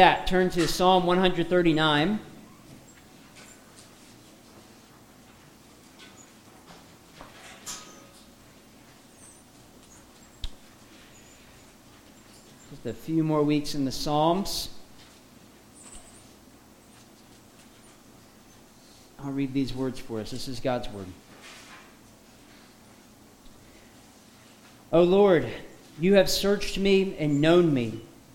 that, turn to Psalm 139. Just a few more weeks in the Psalms. I'll read these words for us. This is God's word. O Lord, you have searched me and known me.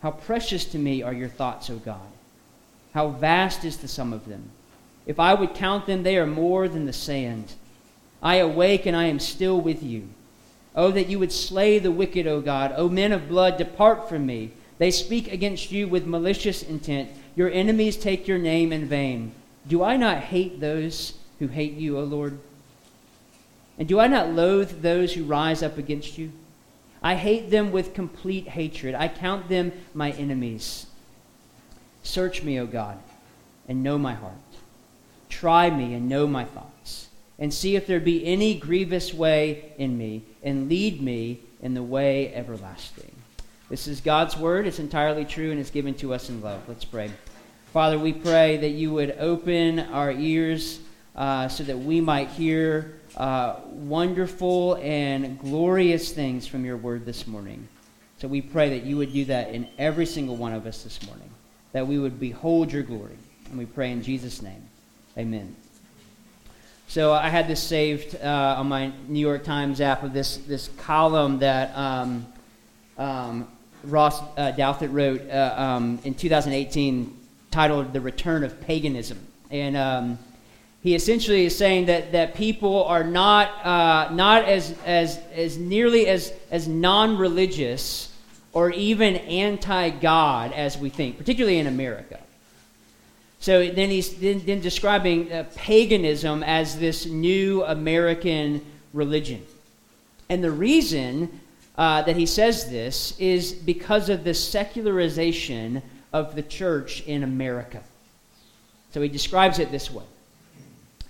How precious to me are your thoughts, O God. How vast is the sum of them. If I would count them, they are more than the sand. I awake and I am still with you. Oh, that you would slay the wicked, O God. O men of blood, depart from me. They speak against you with malicious intent. Your enemies take your name in vain. Do I not hate those who hate you, O Lord? And do I not loathe those who rise up against you? I hate them with complete hatred. I count them my enemies. Search me, O God, and know my heart. Try me and know my thoughts, and see if there be any grievous way in me, and lead me in the way everlasting. This is God's word. It's entirely true, and it's given to us in love. Let's pray. Father, we pray that you would open our ears uh, so that we might hear uh, wonderful and glorious things from your word this morning. So we pray that you would do that in every single one of us this morning, that we would behold your glory. And we pray in Jesus' name. Amen. So I had this saved uh, on my New York Times app of this, this column that um, um, Ross uh, Douthat wrote uh, um, in 2018 titled The Return of Paganism. And um, he essentially is saying that, that people are not, uh, not as, as, as nearly as, as non religious or even anti God as we think, particularly in America. So then he's then, then describing uh, paganism as this new American religion. And the reason uh, that he says this is because of the secularization of the church in America. So he describes it this way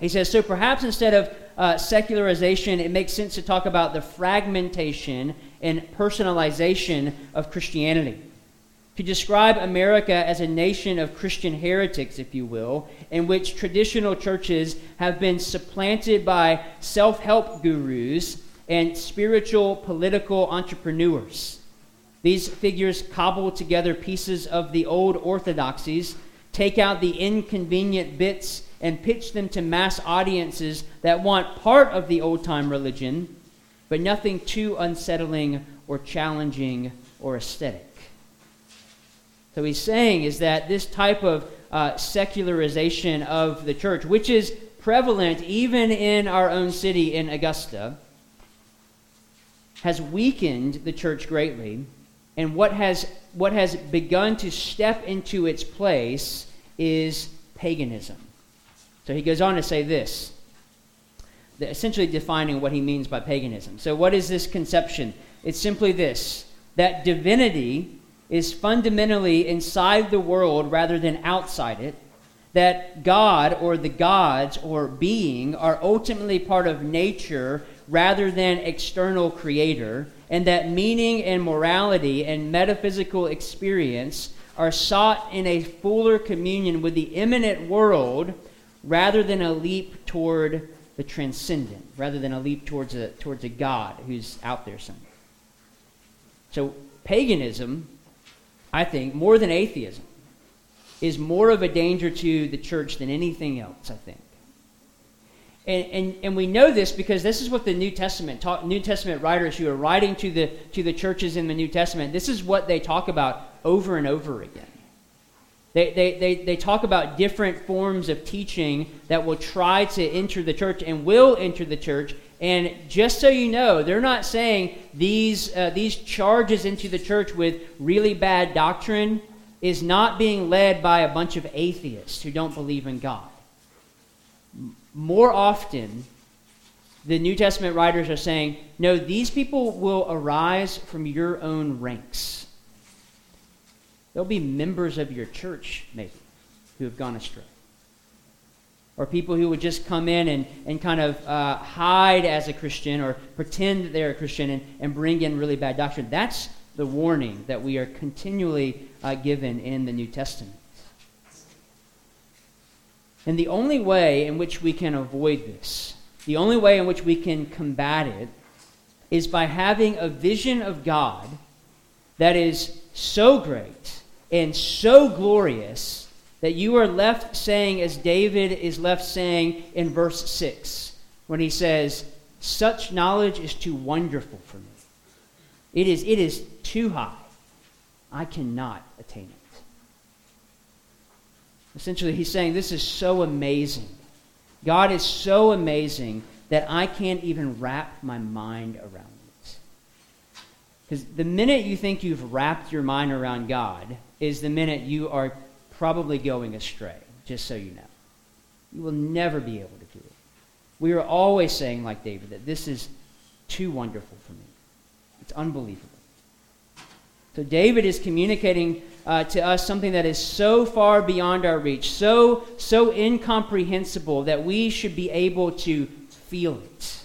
he says, so perhaps instead of uh, secularization, it makes sense to talk about the fragmentation and personalization of Christianity. To describe America as a nation of Christian heretics, if you will, in which traditional churches have been supplanted by self help gurus and spiritual political entrepreneurs. These figures cobble together pieces of the old orthodoxies, take out the inconvenient bits and pitch them to mass audiences that want part of the old time religion, but nothing too unsettling or challenging or aesthetic. So he's saying is that this type of uh, secularization of the church, which is prevalent even in our own city in Augusta, has weakened the church greatly. And what has, what has begun to step into its place is paganism. So he goes on to say this, essentially defining what he means by paganism. So, what is this conception? It's simply this that divinity is fundamentally inside the world rather than outside it, that God or the gods or being are ultimately part of nature rather than external creator, and that meaning and morality and metaphysical experience are sought in a fuller communion with the immanent world rather than a leap toward the transcendent, rather than a leap towards a, towards a God who's out there somewhere. So, paganism, I think, more than atheism, is more of a danger to the church than anything else, I think. And, and, and we know this because this is what the New Testament talk, New Testament writers who are writing to the, to the churches in the New Testament, this is what they talk about over and over again. They, they, they, they talk about different forms of teaching that will try to enter the church and will enter the church. And just so you know, they're not saying these, uh, these charges into the church with really bad doctrine is not being led by a bunch of atheists who don't believe in God. More often, the New Testament writers are saying, no, these people will arise from your own ranks. They'll be members of your church, maybe, who have gone astray. Or people who would just come in and, and kind of uh, hide as a Christian or pretend that they're a Christian and, and bring in really bad doctrine. That's the warning that we are continually uh, given in the New Testament. And the only way in which we can avoid this, the only way in which we can combat it, is by having a vision of God that is so great and so glorious that you are left saying, as David is left saying in verse 6, when he says, Such knowledge is too wonderful for me. It is, it is too high. I cannot attain it. Essentially, he's saying this is so amazing. God is so amazing that I can't even wrap my mind around it. Because the minute you think you've wrapped your mind around God is the minute you are probably going astray, just so you know. You will never be able to do it. We are always saying, like David, that this is too wonderful for me. It's unbelievable. So David is communicating uh, to us something that is so far beyond our reach, so so incomprehensible that we should be able to feel it.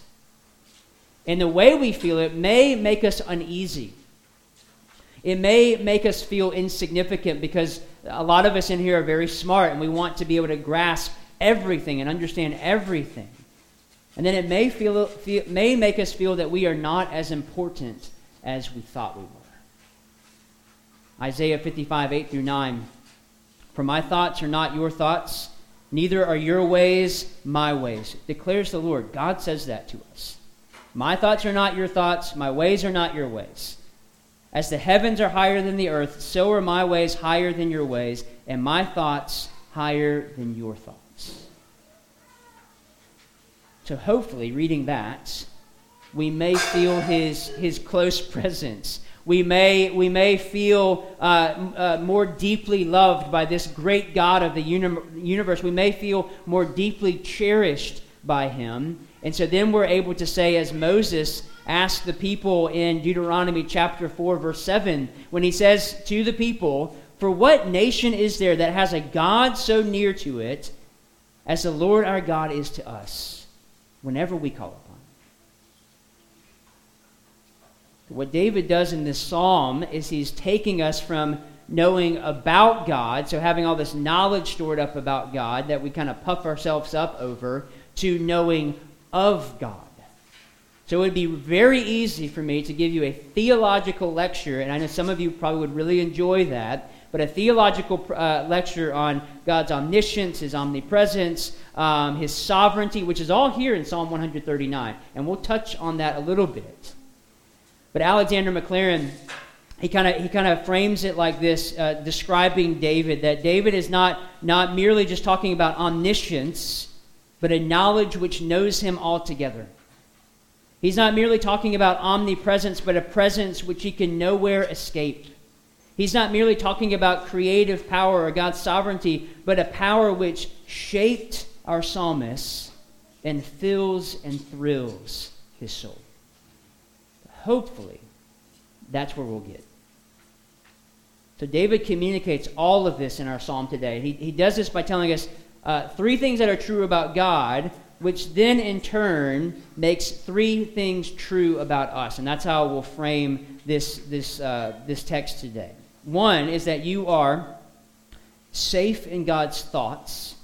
And the way we feel it may make us uneasy. It may make us feel insignificant because a lot of us in here are very smart and we want to be able to grasp everything and understand everything. And then it may, feel, feel, may make us feel that we are not as important as we thought we were. Isaiah 55, 8 through 9. For my thoughts are not your thoughts, neither are your ways my ways, declares the Lord. God says that to us. My thoughts are not your thoughts, my ways are not your ways. As the heavens are higher than the earth, so are my ways higher than your ways, and my thoughts higher than your thoughts. So, hopefully, reading that, we may feel his, his close presence we may, we may feel uh, uh, more deeply loved by this great God of the uni- universe. We may feel more deeply cherished by him. And so then we're able to say, as Moses asked the people in Deuteronomy chapter 4, verse 7, when he says to the people, For what nation is there that has a God so near to it as the Lord our God is to us whenever we call upon What David does in this psalm is he's taking us from knowing about God, so having all this knowledge stored up about God that we kind of puff ourselves up over, to knowing of God. So it would be very easy for me to give you a theological lecture, and I know some of you probably would really enjoy that, but a theological uh, lecture on God's omniscience, His omnipresence, um, His sovereignty, which is all here in Psalm 139. And we'll touch on that a little bit. But Alexander Maclaren, he kind of he kind of frames it like this, uh, describing David that David is not not merely just talking about omniscience, but a knowledge which knows him altogether. He's not merely talking about omnipresence, but a presence which he can nowhere escape. He's not merely talking about creative power or God's sovereignty, but a power which shaped our psalmist and fills and thrills his soul hopefully, that's where we'll get. So David communicates all of this in our psalm today. He, he does this by telling us uh, three things that are true about God, which then in turn makes three things true about us. And that's how we'll frame this, this, uh, this text today. One is that you are safe in God's thoughts.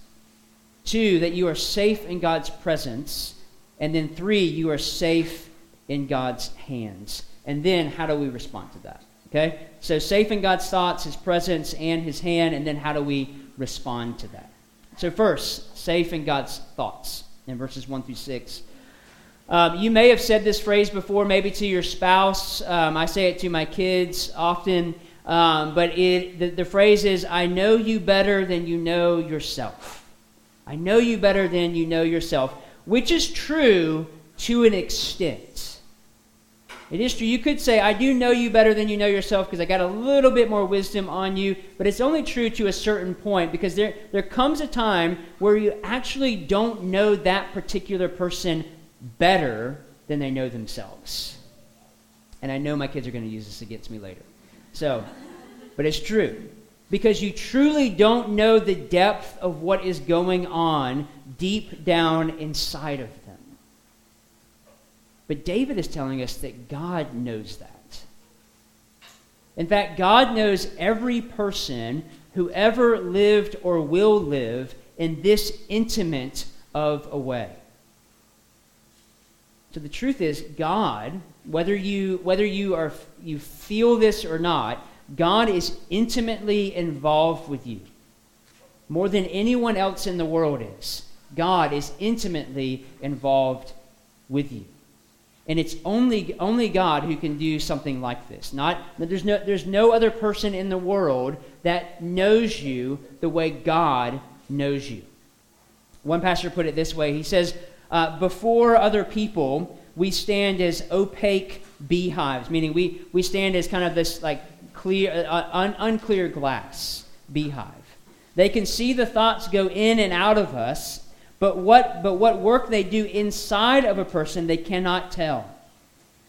Two, that you are safe in God's presence. And then three, you are safe in God's hands. And then how do we respond to that? Okay? So safe in God's thoughts, his presence, and his hand, and then how do we respond to that? So, first, safe in God's thoughts in verses 1 through 6. Um, you may have said this phrase before, maybe to your spouse. Um, I say it to my kids often. Um, but it, the, the phrase is, I know you better than you know yourself. I know you better than you know yourself, which is true to an extent. It is true. You could say, I do know you better than you know yourself because I got a little bit more wisdom on you, but it's only true to a certain point because there, there comes a time where you actually don't know that particular person better than they know themselves. And I know my kids are going to use this against me later. So, but it's true. Because you truly don't know the depth of what is going on deep down inside of. But David is telling us that God knows that. In fact, God knows every person who ever lived or will live in this intimate of a way. So the truth is, God, whether you whether you are you feel this or not, God is intimately involved with you. More than anyone else in the world is. God is intimately involved with you. And it's only, only God who can do something like this. Not, there's, no, there's no other person in the world that knows you the way God knows you. One pastor put it this way he says, uh, Before other people, we stand as opaque beehives, meaning we, we stand as kind of this like clear, uh, un, unclear glass beehive. They can see the thoughts go in and out of us, but what, but what work they do inside of a person, they cannot tell.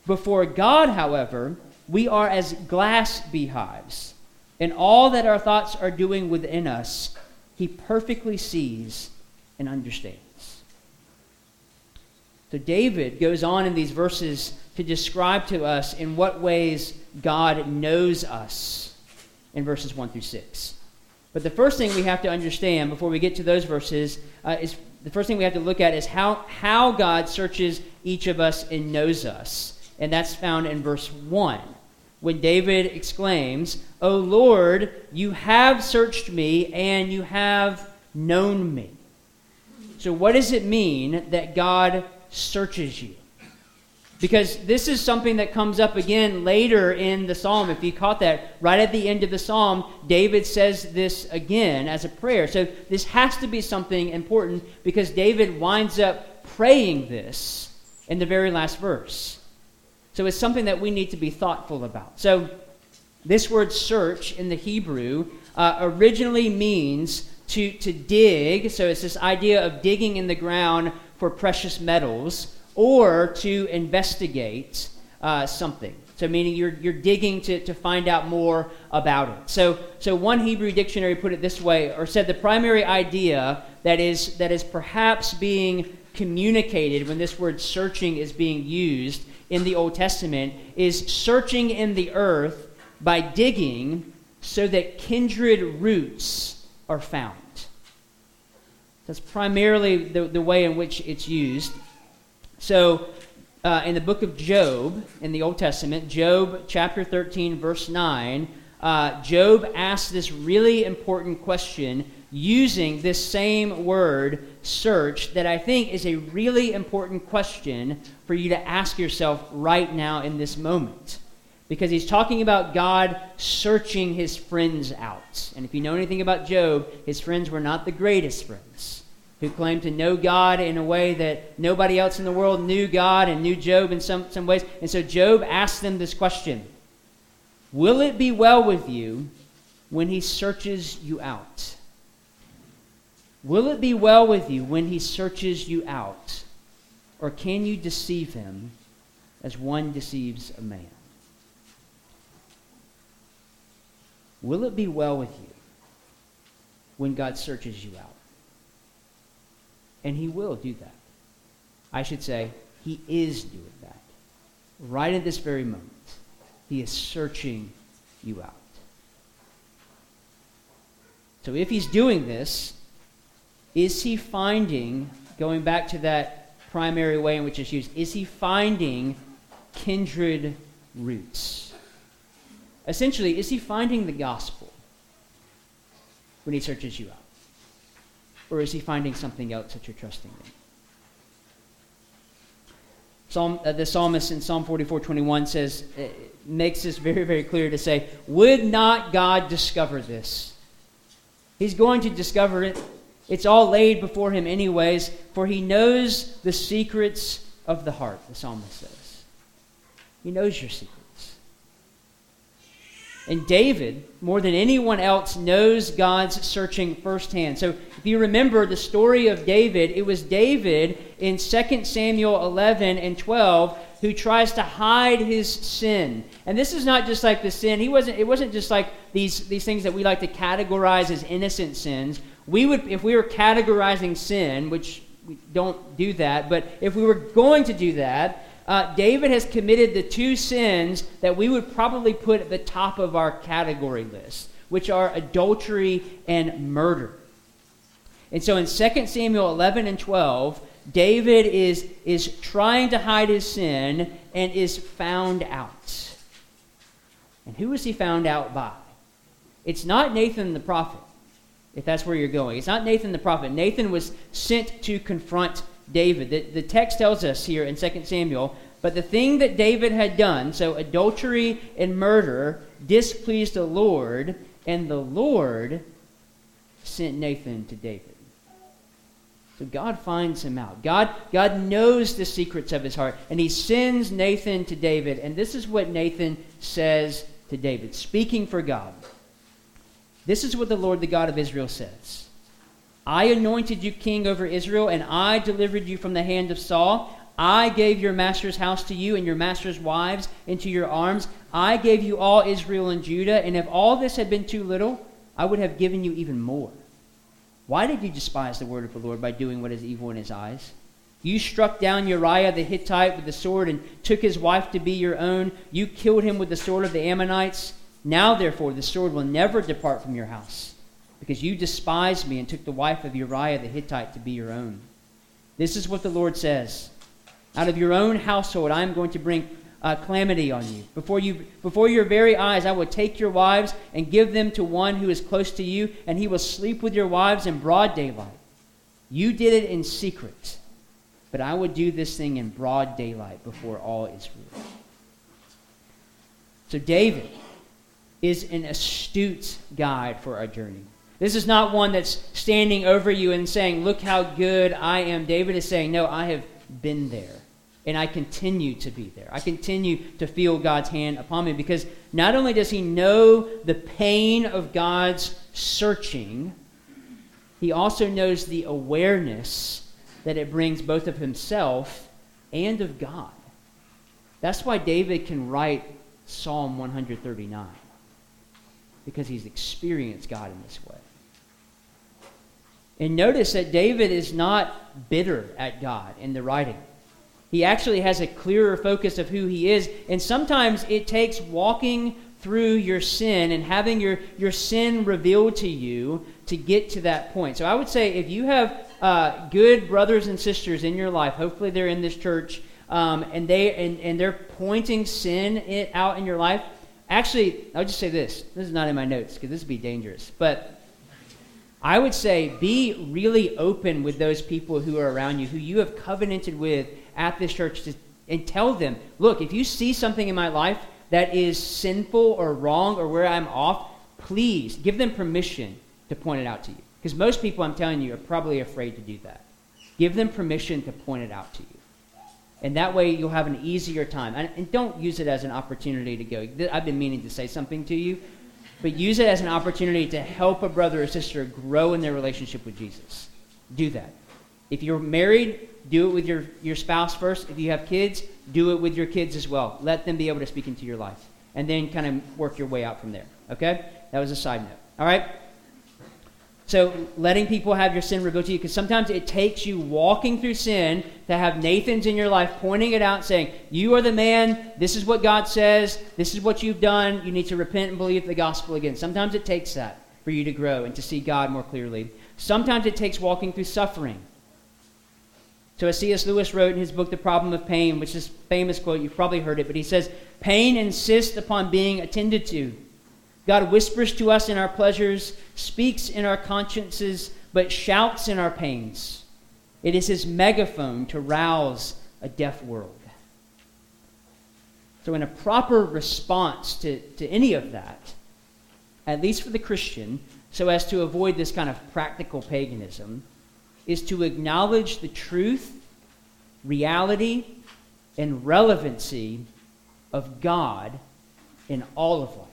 Before God, however, we are as glass beehives, and all that our thoughts are doing within us, He perfectly sees and understands. So David goes on in these verses to describe to us in what ways God knows us in verses 1 through 6. But the first thing we have to understand before we get to those verses uh, is the first thing we have to look at is how, how God searches each of us and knows us. And that's found in verse 1. When David exclaims, O Lord, you have searched me and you have known me. So, what does it mean that God searches you? Because this is something that comes up again later in the psalm. If you caught that, right at the end of the psalm, David says this again as a prayer. So this has to be something important because David winds up praying this in the very last verse. So it's something that we need to be thoughtful about. So this word search in the Hebrew uh, originally means to, to dig. So it's this idea of digging in the ground for precious metals or to investigate uh, something. So, meaning you're, you're digging to, to find out more about it. So, so, one Hebrew dictionary put it this way, or said the primary idea that is, that is perhaps being communicated when this word searching is being used in the Old Testament is searching in the earth by digging so that kindred roots are found. That's primarily the, the way in which it's used. So, uh, in the book of Job, in the Old Testament, Job chapter 13, verse 9, uh, Job asks this really important question using this same word, search, that I think is a really important question for you to ask yourself right now in this moment. Because he's talking about God searching his friends out. And if you know anything about Job, his friends were not the greatest friends who claimed to know God in a way that nobody else in the world knew God and knew Job in some, some ways. And so Job asked them this question Will it be well with you when he searches you out? Will it be well with you when he searches you out? Or can you deceive him as one deceives a man? Will it be well with you when God searches you out? And he will do that. I should say, he is doing that. Right at this very moment, he is searching you out. So if he's doing this, is he finding, going back to that primary way in which it's used, is he finding kindred roots? Essentially, is he finding the gospel when he searches you out? Or is he finding something else that you're trusting in? Psalm, uh, the psalmist in Psalm 44:21 says, uh, makes this very, very clear to say, Would not God discover this? He's going to discover it. It's all laid before him, anyways, for he knows the secrets of the heart, the psalmist says. He knows your secrets. And David, more than anyone else, knows God's searching firsthand. So if you remember the story of David, it was David in 2 Samuel 11 and 12 who tries to hide his sin. And this is not just like the sin. He wasn't it wasn't just like these these things that we like to categorize as innocent sins. We would if we were categorizing sin, which we don't do that, but if we were going to do that, uh, David has committed the two sins that we would probably put at the top of our category list, which are adultery and murder. And so in 2 Samuel 11 and 12, David is, is trying to hide his sin and is found out. And who is he found out by? It's not Nathan the prophet, if that's where you're going. It's not Nathan the prophet. Nathan was sent to confront David. The, the text tells us here in 2 Samuel, but the thing that David had done, so adultery and murder, displeased the Lord, and the Lord sent Nathan to David. So God finds him out. God, God knows the secrets of his heart, and he sends Nathan to David. And this is what Nathan says to David, speaking for God. This is what the Lord, the God of Israel, says I anointed you king over Israel, and I delivered you from the hand of Saul. I gave your master's house to you and your master's wives into your arms. I gave you all Israel and Judah, and if all this had been too little, I would have given you even more. Why did you despise the word of the Lord by doing what is evil in his eyes? You struck down Uriah the Hittite with the sword and took his wife to be your own. You killed him with the sword of the Ammonites. Now, therefore, the sword will never depart from your house, because you despised me and took the wife of Uriah the Hittite to be your own. This is what the Lord says Out of your own household I am going to bring uh, calamity on you. Before, you. before your very eyes, I will take your wives and give them to one who is close to you, and he will sleep with your wives in broad daylight. You did it in secret, but I would do this thing in broad daylight before all Israel. So, David is an astute guide for our journey. This is not one that's standing over you and saying, Look how good I am. David is saying, No, I have been there. And I continue to be there. I continue to feel God's hand upon me because not only does he know the pain of God's searching, he also knows the awareness that it brings both of himself and of God. That's why David can write Psalm 139 because he's experienced God in this way. And notice that David is not bitter at God in the writing. He actually has a clearer focus of who he is. And sometimes it takes walking through your sin and having your, your sin revealed to you to get to that point. So I would say if you have uh, good brothers and sisters in your life, hopefully they're in this church, um, and, they, and, and they're pointing sin it out in your life. Actually, I'll just say this. This is not in my notes because this would be dangerous. But I would say be really open with those people who are around you, who you have covenanted with at this church to, and tell them, look, if you see something in my life that is sinful or wrong or where I'm off, please give them permission to point it out to you. Because most people, I'm telling you, are probably afraid to do that. Give them permission to point it out to you. And that way you'll have an easier time. And, and don't use it as an opportunity to go, I've been meaning to say something to you, but use it as an opportunity to help a brother or sister grow in their relationship with Jesus. Do that. If you're married, do it with your, your spouse first. If you have kids, do it with your kids as well. Let them be able to speak into your life. And then kind of work your way out from there. Okay? That was a side note. All right? So, letting people have your sin revealed to you, because sometimes it takes you walking through sin to have Nathan's in your life pointing it out, saying, You are the man, this is what God says, this is what you've done, you need to repent and believe the gospel again. Sometimes it takes that for you to grow and to see God more clearly. Sometimes it takes walking through suffering. So, as C.S. Lewis wrote in his book, The Problem of Pain, which is famous quote, you've probably heard it, but he says, Pain insists upon being attended to. God whispers to us in our pleasures, speaks in our consciences, but shouts in our pains. It is his megaphone to rouse a deaf world. So, in a proper response to, to any of that, at least for the Christian, so as to avoid this kind of practical paganism, is to acknowledge the truth, reality, and relevancy of God in all of life.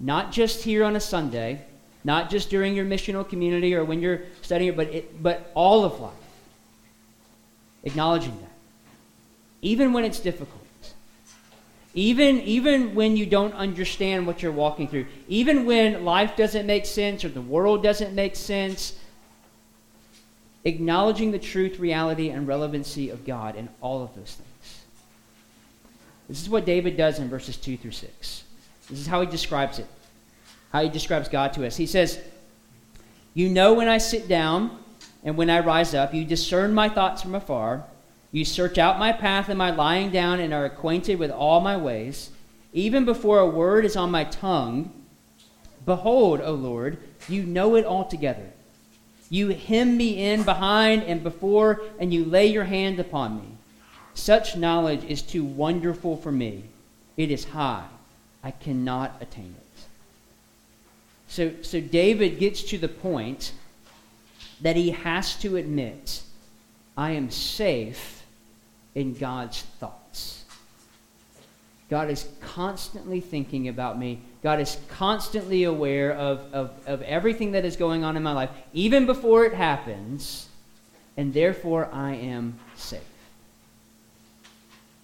Not just here on a Sunday, not just during your missional community or when you're studying it, but, it, but all of life. Acknowledging that. Even when it's difficult. Even, even when you don't understand what you're walking through. Even when life doesn't make sense or the world doesn't make sense. Acknowledging the truth, reality, and relevancy of God in all of those things. This is what David does in verses 2 through 6. This is how he describes it, how he describes God to us. He says, You know when I sit down and when I rise up, you discern my thoughts from afar. You search out my path and my lying down and are acquainted with all my ways. Even before a word is on my tongue, behold, O Lord, you know it altogether. You hem me in behind and before, and you lay your hand upon me. Such knowledge is too wonderful for me. It is high. I cannot attain it. So, so David gets to the point that he has to admit, I am safe in God's thoughts. God is constantly thinking about me. God is constantly aware of, of, of everything that is going on in my life, even before it happens, and therefore I am safe.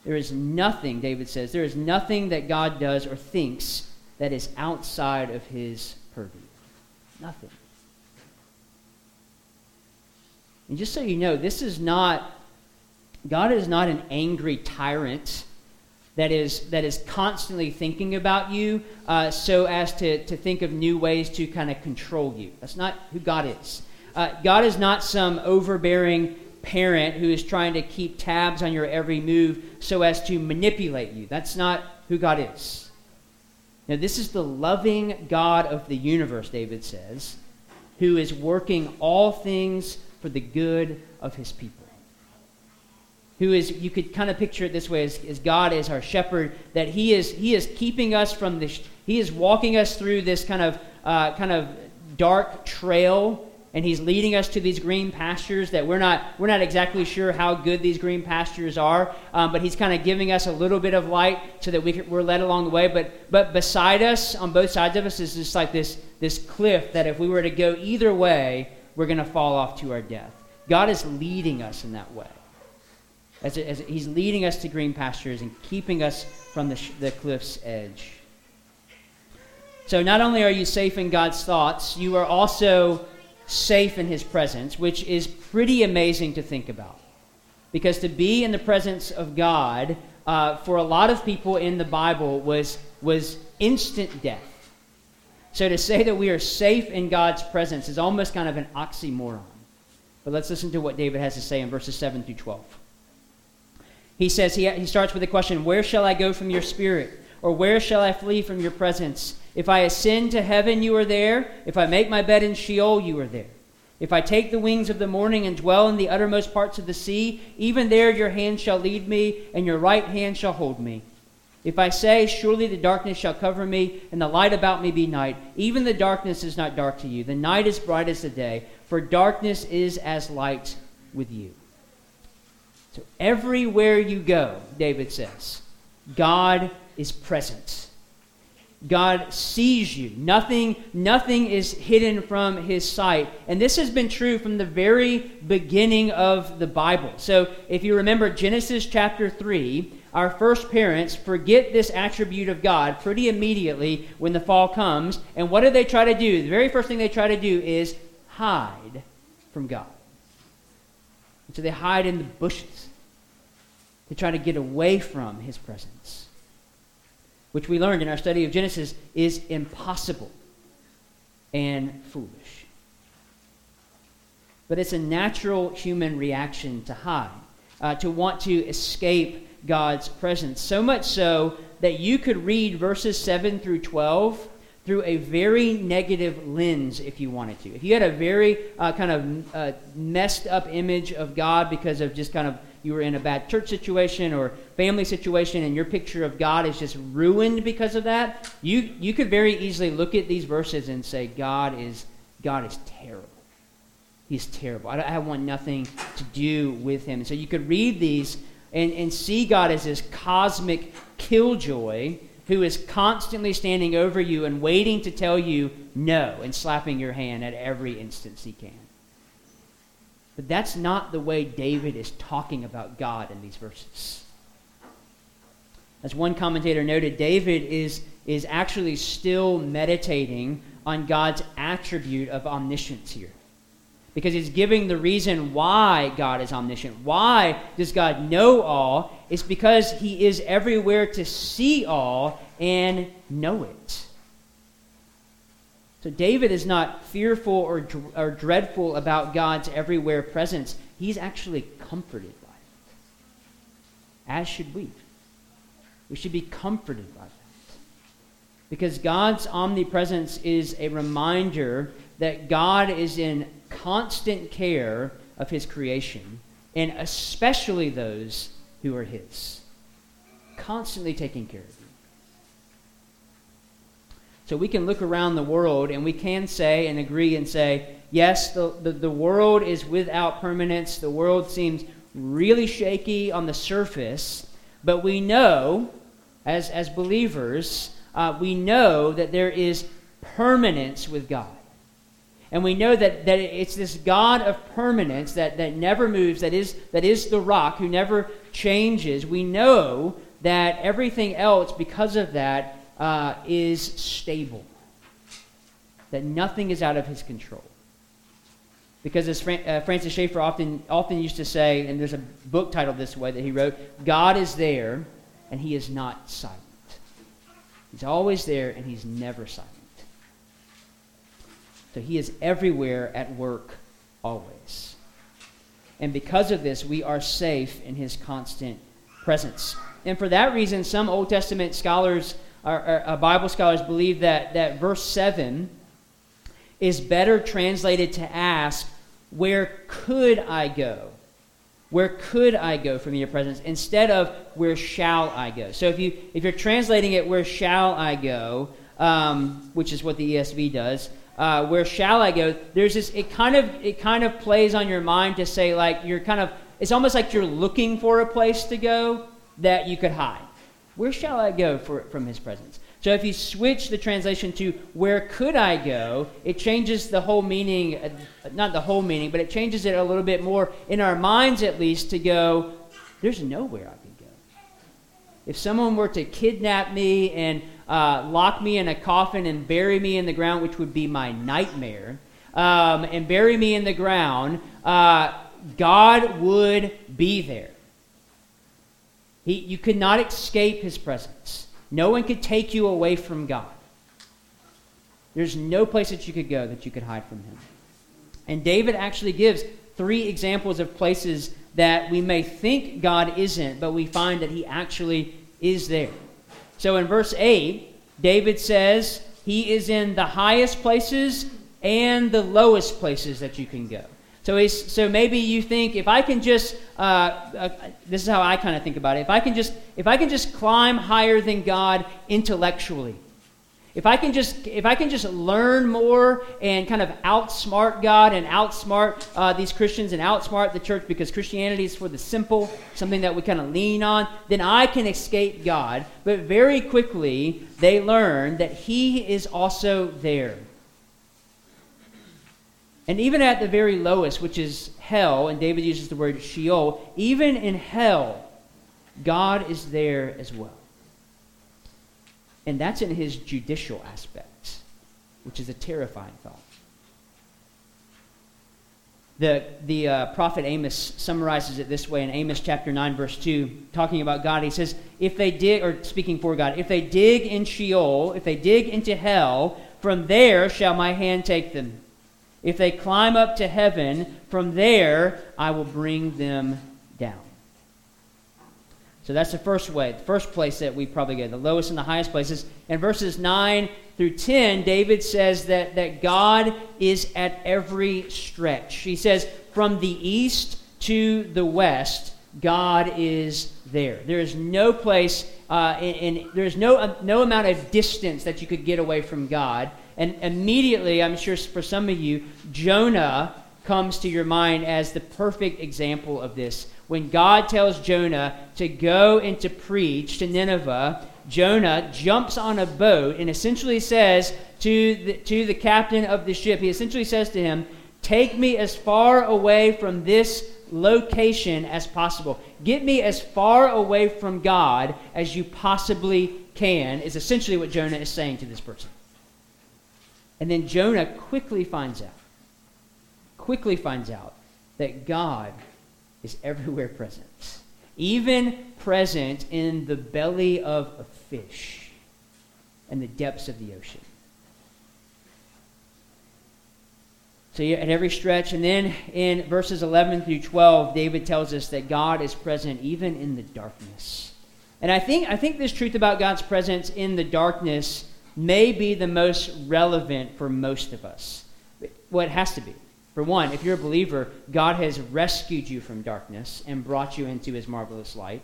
There is nothing, David says, there is nothing that God does or thinks that is outside of his purview. Nothing. And just so you know, this is not, God is not an angry tyrant that is, that is constantly thinking about you uh, so as to, to think of new ways to kind of control you. That's not who God is. Uh, God is not some overbearing parent who is trying to keep tabs on your every move so as to manipulate you. That's not who God is. Now, this is the loving God of the universe, David says, who is working all things for the good of his people. Who is, you could kind of picture it this way as, as God is our shepherd, that he is, he is keeping us from this, he is walking us through this kind of, uh, kind of dark trail and he's leading us to these green pastures that we're not we're not exactly sure how good these green pastures are um, but he's kind of giving us a little bit of light so that we we're led along the way. But but beside us on both sides of us is just like this this cliff that if we were to go either way we're going to fall off to our death. God is leading us in that way. As, as he's leading us to green pastures and keeping us from the, the cliff's edge. So not only are you safe in god's thoughts you are also safe in his presence, which is pretty amazing to think about. Because to be in the presence of God, uh, for a lot of people in the Bible, was, was instant death. So to say that we are safe in God's presence is almost kind of an oxymoron. But let's listen to what David has to say in verses 7 through 12. He says, he, he starts with the question, Where shall I go from your spirit? Or where shall I flee from your presence? If I ascend to heaven, you are there. If I make my bed in Sheol, you are there. If I take the wings of the morning and dwell in the uttermost parts of the sea, even there your hand shall lead me, and your right hand shall hold me. If I say, Surely the darkness shall cover me, and the light about me be night, even the darkness is not dark to you. The night is bright as the day, for darkness is as light with you. So everywhere you go, David says, God is present. God sees you. Nothing, nothing is hidden from his sight. And this has been true from the very beginning of the Bible. So if you remember Genesis chapter 3, our first parents forget this attribute of God pretty immediately when the fall comes. And what do they try to do? The very first thing they try to do is hide from God. And so they hide in the bushes to try to get away from his presence, which we learned in our study of Genesis is impossible and foolish. But it's a natural human reaction to hide, uh, to want to escape God's presence. So much so that you could read verses 7 through 12 through a very negative lens if you wanted to. If you had a very uh, kind of uh, messed up image of God because of just kind of you were in a bad church situation or family situation and your picture of God is just ruined because of that, you, you could very easily look at these verses and say, God is, God is terrible. He's terrible. I, I want nothing to do with him. And so you could read these and, and see God as this cosmic killjoy who is constantly standing over you and waiting to tell you no and slapping your hand at every instance he can. But that's not the way David is talking about God in these verses. As one commentator noted, David is, is actually still meditating on God's attribute of omniscience here because he's giving the reason why God is omniscient. Why does God know all? It's because he is everywhere to see all and know it. So David is not fearful or, or dreadful about God's everywhere presence. He's actually comforted by it. As should we. We should be comforted by that. Because God's omnipresence is a reminder that God is in constant care of his creation, and especially those who are his. Constantly taking care of. So we can look around the world and we can say and agree and say, yes, the, the, the world is without permanence. The world seems really shaky on the surface, but we know, as, as believers, uh, we know that there is permanence with God. And we know that, that it's this God of permanence that, that never moves, that is, that is the rock, who never changes. We know that everything else, because of that, uh, is stable, that nothing is out of his control. Because as Fran- uh, Francis Schaeffer often, often used to say, and there's a book titled this way that he wrote God is there and he is not silent. He's always there and he's never silent. So he is everywhere at work always. And because of this, we are safe in his constant presence. And for that reason, some Old Testament scholars, or, or, uh, Bible scholars, believe that, that verse 7 is better translated to ask, Where could I go? Where could I go from your presence? Instead of where shall I go? So if you if you're translating it, where shall I go, um, which is what the ESV does, uh, where shall I go? There's this. It kind of it kind of plays on your mind to say like you're kind of. It's almost like you're looking for a place to go that you could hide. Where shall I go for, from His presence? So if you switch the translation to where could I go, it changes the whole meaning. Uh, not the whole meaning, but it changes it a little bit more in our minds at least to go. There's nowhere I could go. If someone were to kidnap me and uh, lock me in a coffin and bury me in the ground, which would be my nightmare, um, and bury me in the ground, uh, God would be there. He, you could not escape his presence. No one could take you away from God. There's no place that you could go that you could hide from him. And David actually gives three examples of places that we may think God isn't, but we find that he actually is there. So in verse 8, David says he is in the highest places and the lowest places that you can go. So, so maybe you think if I can just, uh, uh, this is how I kind of think about it. If I can just, if I can just climb higher than God intellectually, if I can just if I can just learn more and kind of outsmart God and outsmart uh, these Christians and outsmart the church because Christianity is for the simple, something that we kind of lean on, then I can escape God. But very quickly they learn that He is also there. And even at the very lowest, which is hell, and David uses the word Sheol, even in hell, God is there as well. And that's in his judicial aspects, which is a terrifying thought. The, the uh, prophet Amos summarizes it this way in Amos chapter 9, verse 2, talking about God. He says, If they dig, or speaking for God, if they dig in Sheol, if they dig into hell, from there shall my hand take them. If they climb up to heaven, from there I will bring them down. So that's the first way, the first place that we probably get, the lowest and the highest places. In verses 9 through 10, David says that, that God is at every stretch. He says, from the east to the west, God is there. There is no place, uh, and there's no, uh, no amount of distance that you could get away from God. And immediately, I'm sure for some of you, Jonah comes to your mind as the perfect example of this. When God tells Jonah to go and to preach to Nineveh, Jonah jumps on a boat and essentially says to the, to the captain of the ship, he essentially says to him, Take me as far away from this location as possible. Get me as far away from God as you possibly can, is essentially what Jonah is saying to this person. And then Jonah quickly finds out quickly finds out that God is everywhere present, even present in the belly of a fish and the depths of the ocean. So at every stretch, and then in verses 11 through 12, David tells us that God is present even in the darkness. And I think, I think this truth about God's presence in the darkness may be the most relevant for most of us. Well, it has to be. For one, if you're a believer, God has rescued you from darkness and brought you into his marvelous light.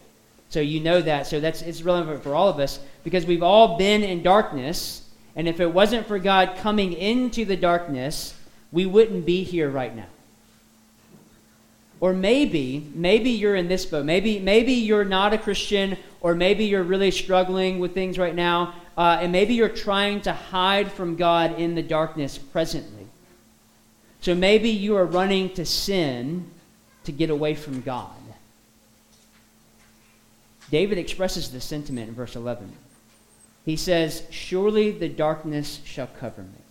So you know that. So that's it's relevant for all of us because we've all been in darkness, and if it wasn't for God coming into the darkness, we wouldn't be here right now. Or maybe, maybe you're in this boat. Maybe, maybe you're not a Christian, or maybe you're really struggling with things right now, uh, and maybe you're trying to hide from God in the darkness presently. So maybe you are running to sin to get away from God. David expresses this sentiment in verse 11. He says, Surely the darkness shall cover me.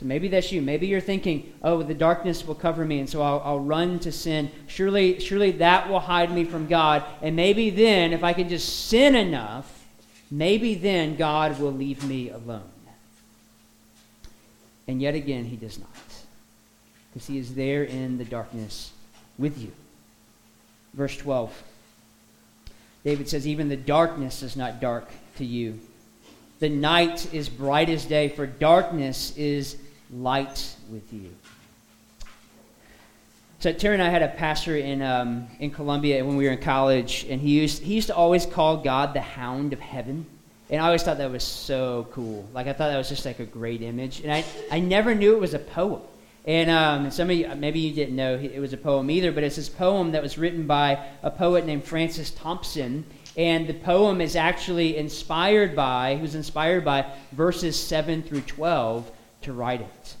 So maybe that's you. Maybe you're thinking, oh, the darkness will cover me, and so I'll, I'll, run to sin. Surely, surely that will hide me from God. And maybe then, if I can just sin enough, maybe then God will leave me alone. And yet again, he does not because he is there in the darkness with you. Verse 12. David says, Even the darkness is not dark to you. The night is bright as day, for darkness is light with you. So Terry and I had a pastor in um, in Columbia when we were in college, and he used he used to always call God the Hound of Heaven, and I always thought that was so cool. Like I thought that was just like a great image, and I I never knew it was a poem. And um, some of you, maybe you didn't know it was a poem either, but it's this poem that was written by a poet named Francis Thompson. And the poem is actually inspired by, he was inspired by verses 7 through 12 to write it.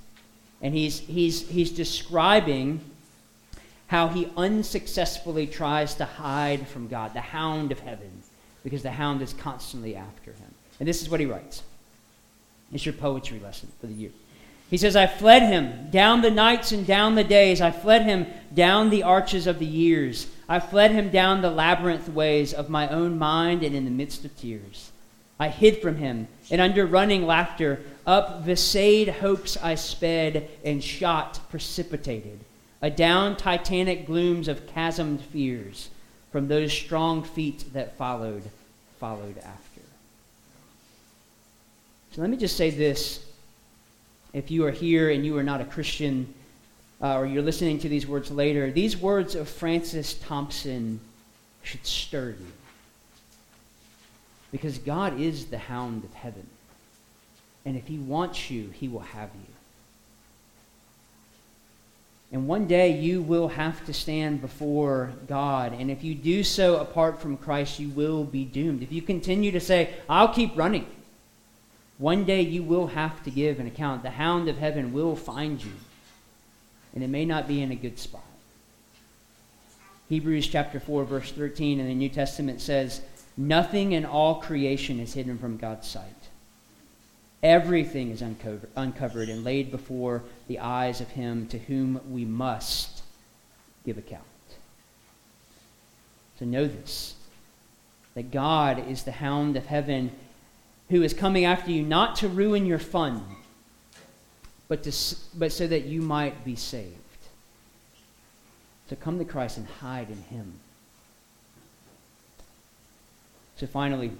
And he's, he's, he's describing how he unsuccessfully tries to hide from God, the hound of heaven, because the hound is constantly after him. And this is what he writes. It's your poetry lesson for the year. He says, I fled him down the nights and down the days. I fled him down the arches of the years. I fled him down the labyrinth ways of my own mind and in the midst of tears. I hid from him, and under running laughter, up visayed hopes I sped, and shot precipitated, adown titanic glooms of chasmed fears, from those strong feet that followed, followed after. So let me just say this if you are here and you are not a Christian, uh, or you're listening to these words later, these words of Francis Thompson should stir you. Because God is the hound of heaven. And if he wants you, he will have you. And one day you will have to stand before God. And if you do so apart from Christ, you will be doomed. If you continue to say, I'll keep running, one day you will have to give an account. The hound of heaven will find you, and it may not be in a good spot. Hebrews chapter 4, verse 13 in the New Testament says, Nothing in all creation is hidden from God's sight. Everything is uncovered, and laid before the eyes of him to whom we must give account. So know this that God is the hound of heaven who is coming after you not to ruin your fun, but, to, but so that you might be saved. So come to Christ and hide in him. So finally,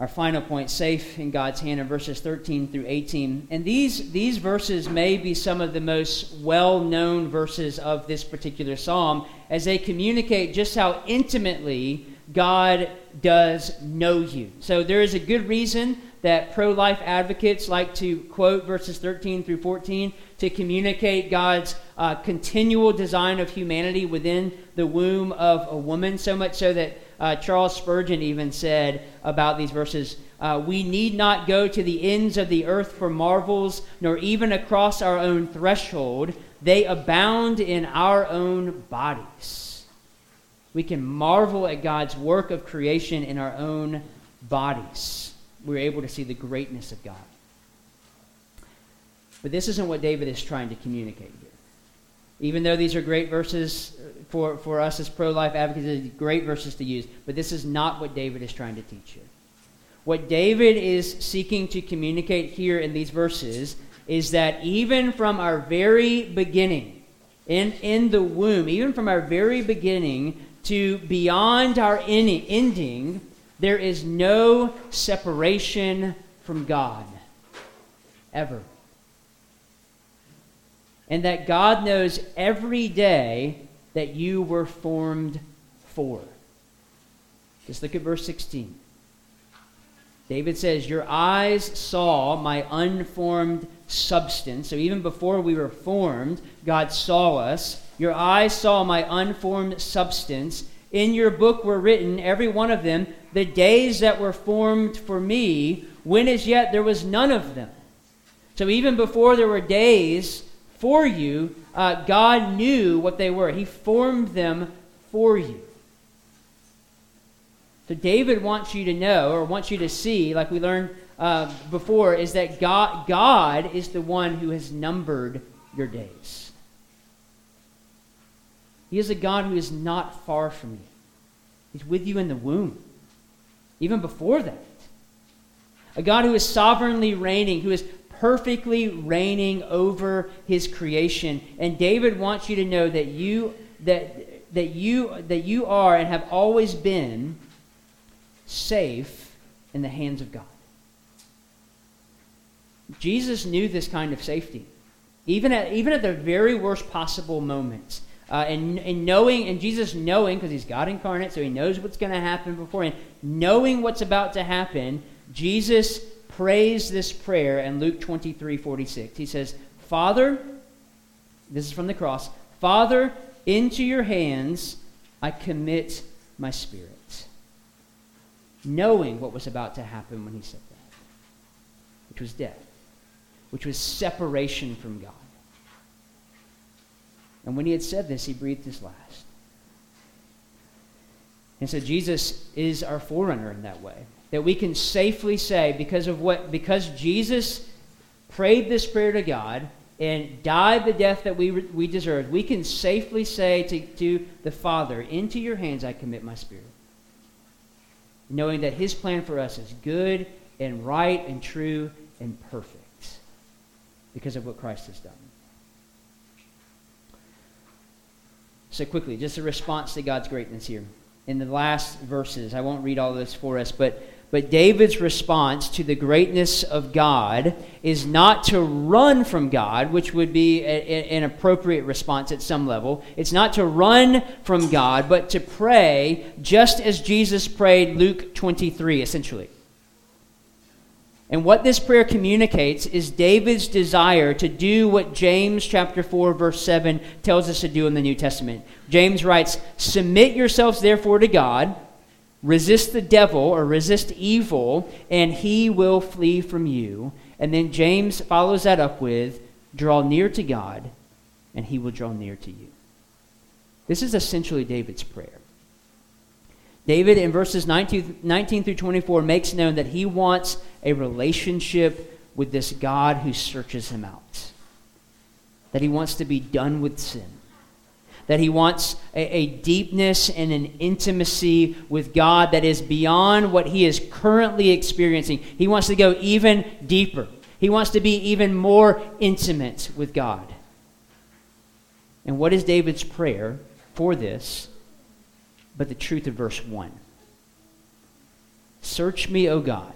our final point, safe in God's hand in verses 13 through 18. And these, these verses may be some of the most well known verses of this particular psalm as they communicate just how intimately God does know you. So there is a good reason that pro life advocates like to quote verses 13 through 14 to communicate God's uh, continual design of humanity within the womb of a woman, so much so that uh, Charles Spurgeon even said about these verses uh, We need not go to the ends of the earth for marvels, nor even across our own threshold. They abound in our own bodies. We can marvel at God's work of creation in our own bodies. We're able to see the greatness of God. But this isn't what David is trying to communicate. Even though these are great verses uh, for, for us as pro life advocates, great verses to use, but this is not what David is trying to teach you. What David is seeking to communicate here in these verses is that even from our very beginning, in, in the womb, even from our very beginning to beyond our ending, there is no separation from God. Ever and that God knows every day that you were formed for. Just look at verse 16. David says, Your eyes saw my unformed substance. So even before we were formed, God saw us. Your eyes saw my unformed substance. In your book were written, every one of them, the days that were formed for me, when as yet there was none of them. So even before there were days for you, uh, God knew what they were. He formed them for you. So David wants you to know, or wants you to see, like we learned uh, before, is that God, God is the one who has numbered your days. He is a God who is not far from you. He's with you in the womb, even before that. A God who is sovereignly reigning, who is perfectly reigning over his creation. And David wants you to know that you that that you that you are and have always been safe in the hands of God. Jesus knew this kind of safety. Even at, even at the very worst possible moments. Uh, and, and knowing, and Jesus knowing, because he's God incarnate, so he knows what's going to happen beforehand, knowing what's about to happen, Jesus prays this prayer in Luke 23 46. He says, Father, this is from the cross, Father, into your hands I commit my spirit. Knowing what was about to happen when he said that, which was death, which was separation from God. And when he had said this, he breathed his last. And so Jesus is our forerunner in that way that we can safely say because of what because Jesus prayed this prayer to God and died the death that we, we deserved, we can safely say to, to the Father, Into your hands I commit my spirit. Knowing that his plan for us is good and right and true and perfect because of what Christ has done. So, quickly, just a response to God's greatness here. In the last verses, I won't read all this for us, but but David's response to the greatness of God is not to run from God, which would be a, a, an appropriate response at some level. It's not to run from God, but to pray just as Jesus prayed, Luke 23, essentially. And what this prayer communicates is David's desire to do what James chapter 4 verse 7 tells us to do in the New Testament. James writes, "Submit yourselves therefore to God, resist the devil or resist evil, and he will flee from you. And then James follows that up with draw near to God, and he will draw near to you. This is essentially David's prayer. David, in verses 19, 19, through 24, makes known that he wants a relationship with this God who searches him out, that he wants to be done with sin, that he wants a, a deepness and an intimacy with God that is beyond what he is currently experiencing. He wants to go even deeper, he wants to be even more intimate with God. And what is David's prayer for this? but the truth of verse 1. Search me, O God,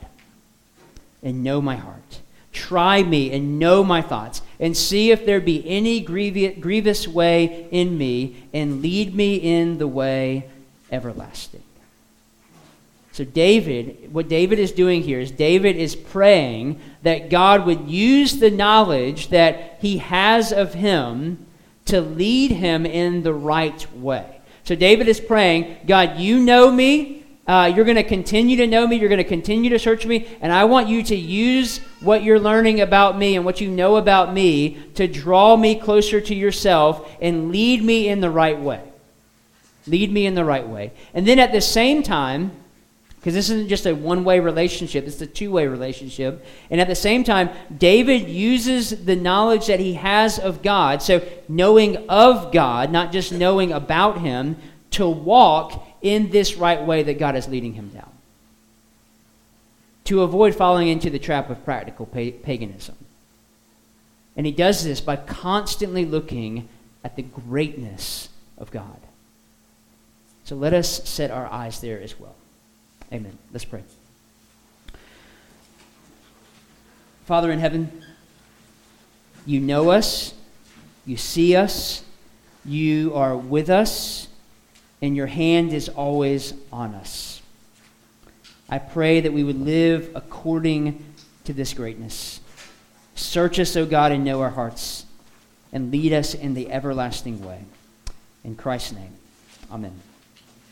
and know my heart. Try me and know my thoughts, and see if there be any grievous way in me, and lead me in the way everlasting. So, David, what David is doing here is David is praying that God would use the knowledge that he has of him to lead him in the right way. So David is praying, God, you know me. Uh, you're going to continue to know me. You're going to continue to search me. And I want you to use what you're learning about me and what you know about me to draw me closer to yourself and lead me in the right way. Lead me in the right way. And then at the same time, because this isn't just a one way relationship, it's a two way relationship. And at the same time, David uses the knowledge that he has of God, so knowing of God, not just knowing about him, to walk in this right way that God is leading him down. To avoid falling into the trap of practical paganism. And he does this by constantly looking at the greatness of God. So let us set our eyes there as well. Amen. Let's pray. Father in heaven, you know us, you see us, you are with us, and your hand is always on us. I pray that we would live according to this greatness. Search us, O God, and know our hearts, and lead us in the everlasting way. In Christ's name, amen.